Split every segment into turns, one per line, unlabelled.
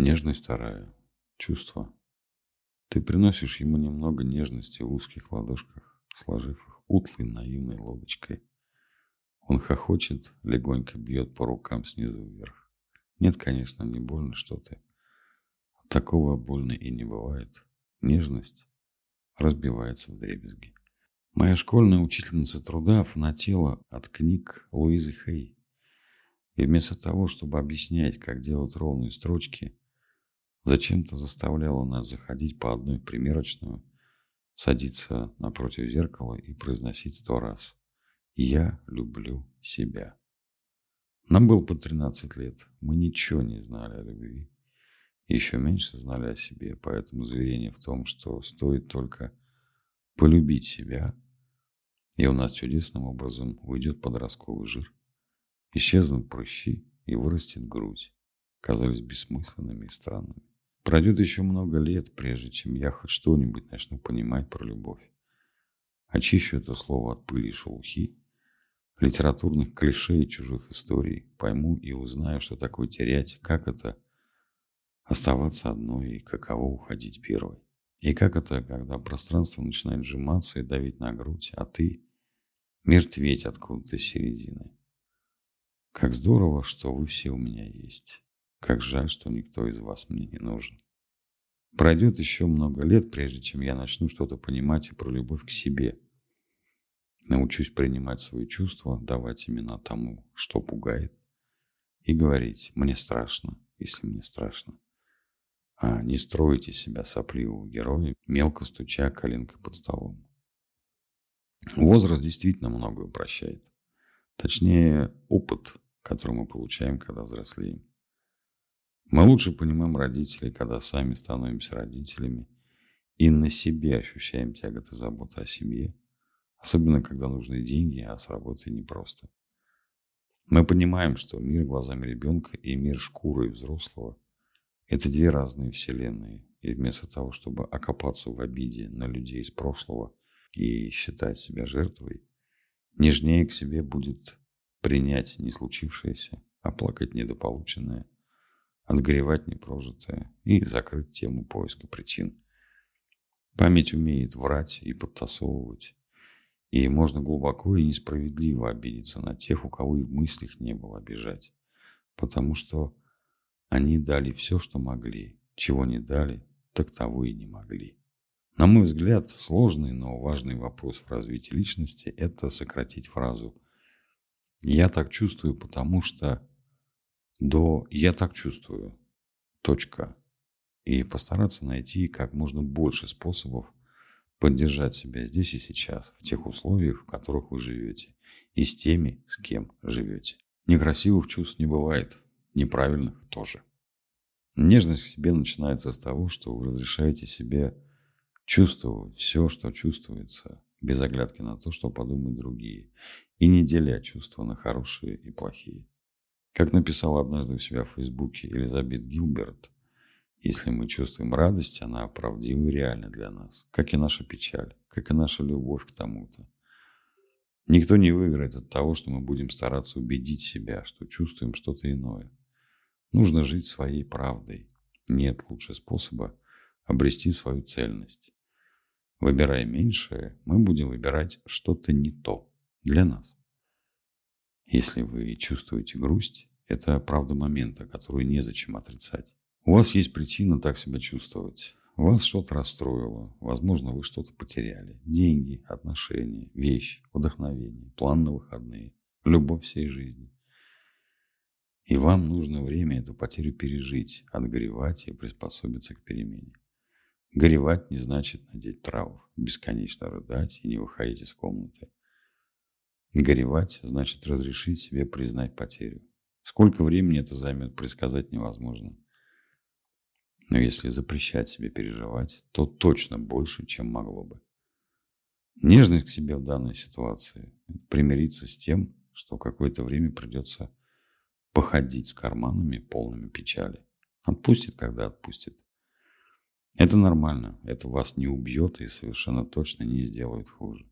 Нежность вторая. Чувство. Ты приносишь ему немного нежности в узких ладошках, сложив их утлой наивной лодочкой. Он хохочет, легонько бьет по рукам снизу вверх. Нет, конечно, не больно, что ты. Такого больно и не бывает. Нежность разбивается в дребезги. Моя школьная учительница труда фанатела от книг Луизы Хей. И вместо того, чтобы объяснять, как делать ровные строчки, зачем-то заставляла нас заходить по одной в примерочную, садиться напротив зеркала и произносить сто раз «Я люблю себя». Нам было по 13 лет, мы ничего не знали о любви, еще меньше знали о себе, поэтому заверение в том, что стоит только полюбить себя, и у нас чудесным образом уйдет подростковый жир, исчезнут прыщи и вырастет грудь, казались бессмысленными и странными. Пройдет еще много лет, прежде чем я хоть что-нибудь начну понимать про любовь. Очищу это слово от пыли и шелухи, литературных клише и чужих историй, пойму и узнаю, что такое терять, как это оставаться одной и каково уходить первой. И как это, когда пространство начинает сжиматься и давить на грудь, а ты мертветь откуда-то с середины. Как здорово, что вы все у меня есть. Как жаль, что никто из вас мне не нужен. Пройдет еще много лет, прежде чем я начну что-то понимать и про любовь к себе. Научусь принимать свои чувства, давать имена тому, что пугает, и говорить «мне страшно, если мне страшно». А не строите себя сопливого героя, мелко стуча коленкой под столом. Возраст действительно многое упрощает. Точнее, опыт, который мы получаем, когда взрослеем. Мы лучше понимаем родителей, когда сами становимся родителями и на себе ощущаем тяготы заботы о семье, особенно когда нужны деньги, а с работой непросто. Мы понимаем, что мир глазами ребенка и мир шкурой взрослого – это две разные вселенные, и вместо того, чтобы окопаться в обиде на людей из прошлого и считать себя жертвой, нежнее к себе будет принять не случившееся, а плакать недополученное – отгревать непрожитое и закрыть тему поиска причин. Память умеет врать и подтасовывать. И можно глубоко и несправедливо обидеться на тех, у кого и в мыслях не было обижать. Потому что они дали все, что могли. Чего не дали, так того и не могли. На мой взгляд, сложный, но важный вопрос в развитии личности – это сократить фразу «я так чувствую, потому что…» до «я так чувствую», точка. И постараться найти как можно больше способов поддержать себя здесь и сейчас, в тех условиях, в которых вы живете, и с теми, с кем живете. Некрасивых чувств не бывает, неправильных тоже. Нежность к себе начинается с того, что вы разрешаете себе чувствовать все, что чувствуется, без оглядки на то, что подумают другие, и не деля чувства на хорошие и плохие. Как написала однажды у себя в Фейсбуке Элизабет Гилберт, если мы чувствуем радость, она правдива и реальна для нас, как и наша печаль, как и наша любовь к тому-то. Никто не выиграет от того, что мы будем стараться убедить себя, что чувствуем что-то иное. Нужно жить своей правдой. Нет лучше способа обрести свою цельность. Выбирая меньшее, мы будем выбирать что-то не то для нас. Если вы чувствуете грусть, это правда момента, которую незачем отрицать. У вас есть причина так себя чувствовать. Вас что-то расстроило, возможно, вы что-то потеряли. Деньги, отношения, вещь, вдохновение, план на выходные, любовь всей жизни. И вам нужно время эту потерю пережить, отгоревать и приспособиться к перемене. Горевать не значит надеть траур, бесконечно рыдать и не выходить из комнаты. Горевать значит разрешить себе признать потерю. Сколько времени это займет, предсказать невозможно. Но если запрещать себе переживать, то точно больше, чем могло бы. Нежность к себе в данной ситуации – примириться с тем, что какое-то время придется походить с карманами, полными печали. Отпустит, когда отпустит. Это нормально, это вас не убьет и совершенно точно не сделает хуже.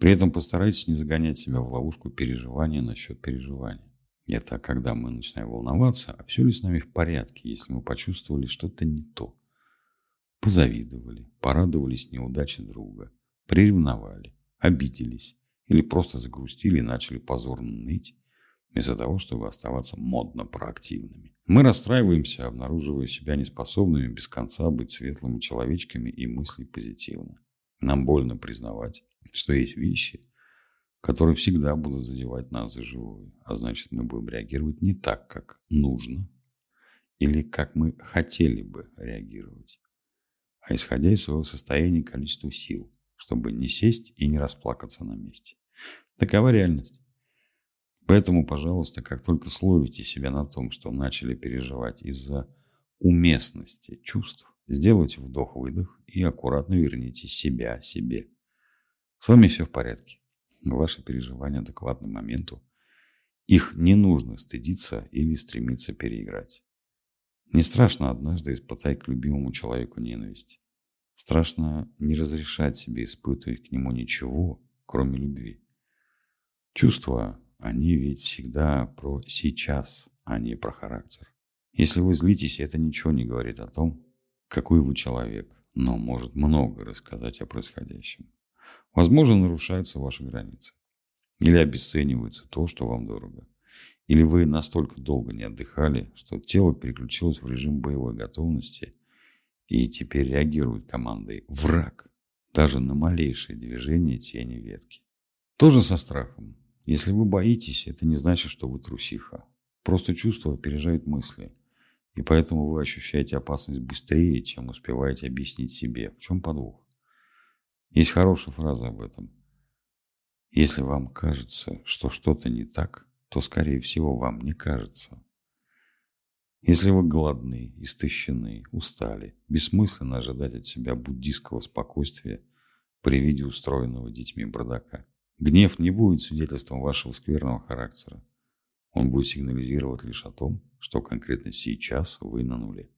При этом постарайтесь не загонять себя в ловушку переживания насчет переживания. Это когда мы начинаем волноваться, а все ли с нами в порядке, если мы почувствовали что-то не то. Позавидовали, порадовались неудаче друга, приревновали, обиделись или просто загрустили и начали позорно ныть, вместо того, чтобы оставаться модно проактивными. Мы расстраиваемся, обнаруживая себя неспособными без конца быть светлыми человечками и мыслить позитивно. Нам больно признавать, что есть вещи, которые всегда будут задевать нас за живую, а значит мы будем реагировать не так, как нужно или как мы хотели бы реагировать, а исходя из своего состояния и количества сил, чтобы не сесть и не расплакаться на месте. Такова реальность. Поэтому, пожалуйста, как только словите себя на том, что начали переживать из-за уместности чувств, сделайте вдох-выдох и аккуратно верните себя себе. С вами все в порядке. Ваши переживания адекватны моменту. Их не нужно стыдиться или стремиться переиграть. Не страшно однажды испытать к любимому человеку ненависть. Страшно не разрешать себе испытывать к нему ничего, кроме любви. Чувства они ведь всегда про сейчас, а не про характер. Если вы злитесь, это ничего не говорит о том, какой вы человек, но может много рассказать о происходящем. Возможно, нарушаются ваши границы. Или обесценивается то, что вам дорого. Или вы настолько долго не отдыхали, что тело переключилось в режим боевой готовности и теперь реагирует командой «враг» даже на малейшее движение тени ветки. Тоже со страхом. Если вы боитесь, это не значит, что вы трусиха. Просто чувство опережает мысли. И поэтому вы ощущаете опасность быстрее, чем успеваете объяснить себе, в чем подвох. Есть хорошая фраза об этом. Если вам кажется, что что-то не так, то, скорее всего, вам не кажется. Если вы голодны, истощены, устали, бессмысленно ожидать от себя буддийского спокойствия при виде устроенного детьми бардака. Гнев не будет свидетельством вашего скверного характера. Он будет сигнализировать лишь о том, что конкретно сейчас вы на нуле.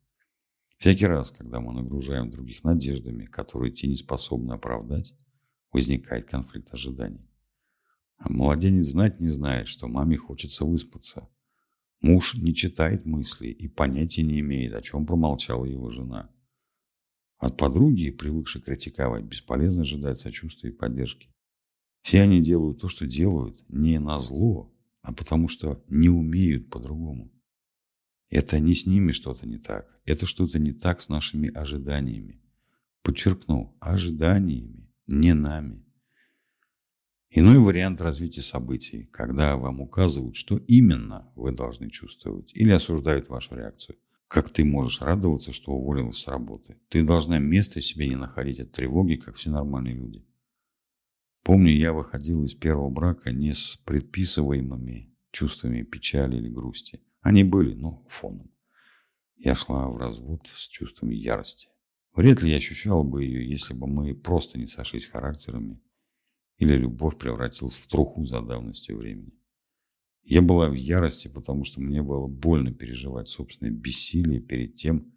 Всякий раз, когда мы нагружаем других надеждами, которые те не способны оправдать, возникает конфликт ожиданий. А младенец знать не знает, что маме хочется выспаться. Муж не читает мысли и понятия не имеет, о чем промолчала его жена. От подруги, привыкшей критиковать, бесполезно ожидать сочувствия и поддержки. Все они делают то, что делают, не на зло, а потому что не умеют по-другому. Это не с ними что-то не так. Это что-то не так с нашими ожиданиями. Подчеркну, ожиданиями, не нами. Иной вариант развития событий, когда вам указывают, что именно вы должны чувствовать, или осуждают вашу реакцию. Как ты можешь радоваться, что уволилась с работы? Ты должна места себе не находить от тревоги, как все нормальные люди. Помню, я выходил из первого брака не с предписываемыми чувствами печали или грусти. Они были, но фоном. Я шла в развод с чувством ярости. Вряд ли я ощущал бы ее, если бы мы просто не сошлись характерами или любовь превратилась в труху за давностью времени. Я была в ярости, потому что мне было больно переживать собственное бессилие перед тем,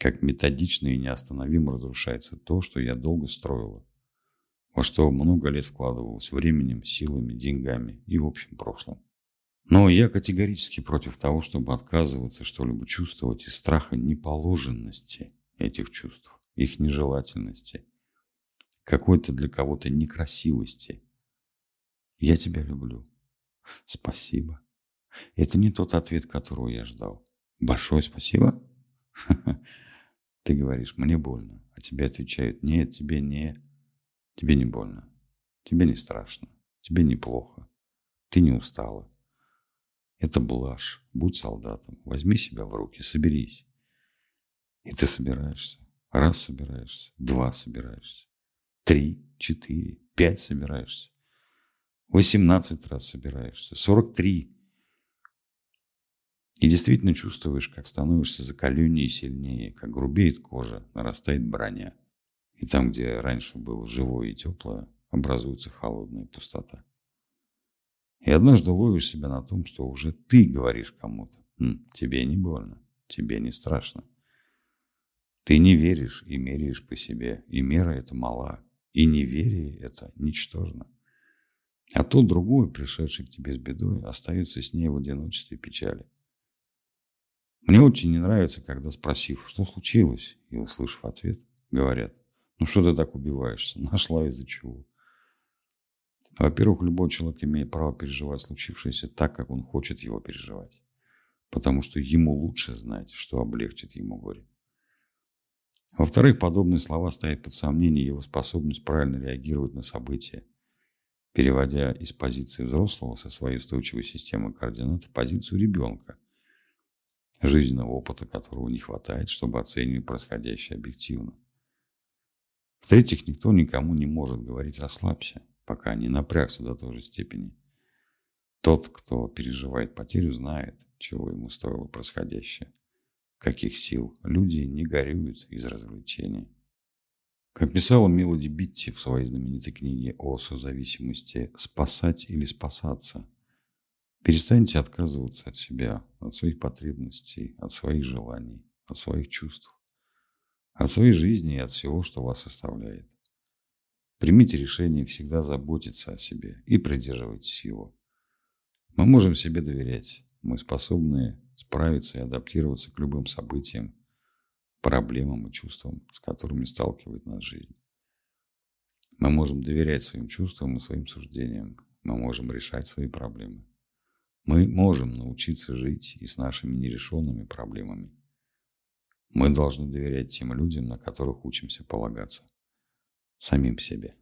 как методично и неостановимо разрушается то, что я долго строила во что много лет вкладывалось временем, силами, деньгами и в общем прошлым. Но я категорически против того, чтобы отказываться что-либо чувствовать из страха неположенности этих чувств, их нежелательности, какой-то для кого-то некрасивости. Я тебя люблю. Спасибо. Это не тот ответ, которого я ждал. Большое спасибо. Ты говоришь, мне больно, а тебе отвечают, нет, тебе не. Тебе не больно. Тебе не страшно. Тебе неплохо. Ты не устала. Это блажь. Будь солдатом. Возьми себя в руки. Соберись. И ты собираешься. Раз собираешься. Два собираешься. Три, четыре, пять собираешься. Восемнадцать раз собираешься. Сорок три. И действительно чувствуешь, как становишься закаленнее и сильнее, как грубеет кожа, нарастает броня. И там, где раньше было живое и теплое, образуется холодная пустота. И однажды ловишь себя на том, что уже ты говоришь кому-то. Хм, тебе не больно, тебе не страшно. Ты не веришь и меряешь по себе, и мера эта мала, и неверие это ничтожно. А тот другой, пришедший к тебе с бедой, остается с ней в одиночестве и печали. Мне очень не нравится, когда, спросив, что случилось, и услышав ответ, говорят, ну что ты так убиваешься, нашла из-за чего. Во-первых, любой человек имеет право переживать случившееся так, как он хочет его переживать. Потому что ему лучше знать, что облегчит ему горе. Во-вторых, подобные слова ставят под сомнение его способность правильно реагировать на события, переводя из позиции взрослого со своей устойчивой системы координат в позицию ребенка, жизненного опыта которого не хватает, чтобы оценивать происходящее объективно. В-третьих, никто никому не может говорить «расслабься», пока не напрягся до той же степени. Тот, кто переживает потерю, знает, чего ему стоило происходящее, каких сил. Люди не горюют из развлечения. Как писала Мелоди Битти в своей знаменитой книге о созависимости «Спасать или спасаться», перестаньте отказываться от себя, от своих потребностей, от своих желаний, от своих чувств, от своей жизни и от всего, что вас составляет. Примите решение всегда заботиться о себе и придерживайтесь его. Мы можем себе доверять. Мы способны справиться и адаптироваться к любым событиям, проблемам и чувствам, с которыми сталкивает нас жизнь. Мы можем доверять своим чувствам и своим суждениям. Мы можем решать свои проблемы. Мы можем научиться жить и с нашими нерешенными проблемами. Мы должны доверять тем людям, на которых учимся полагаться самим себе.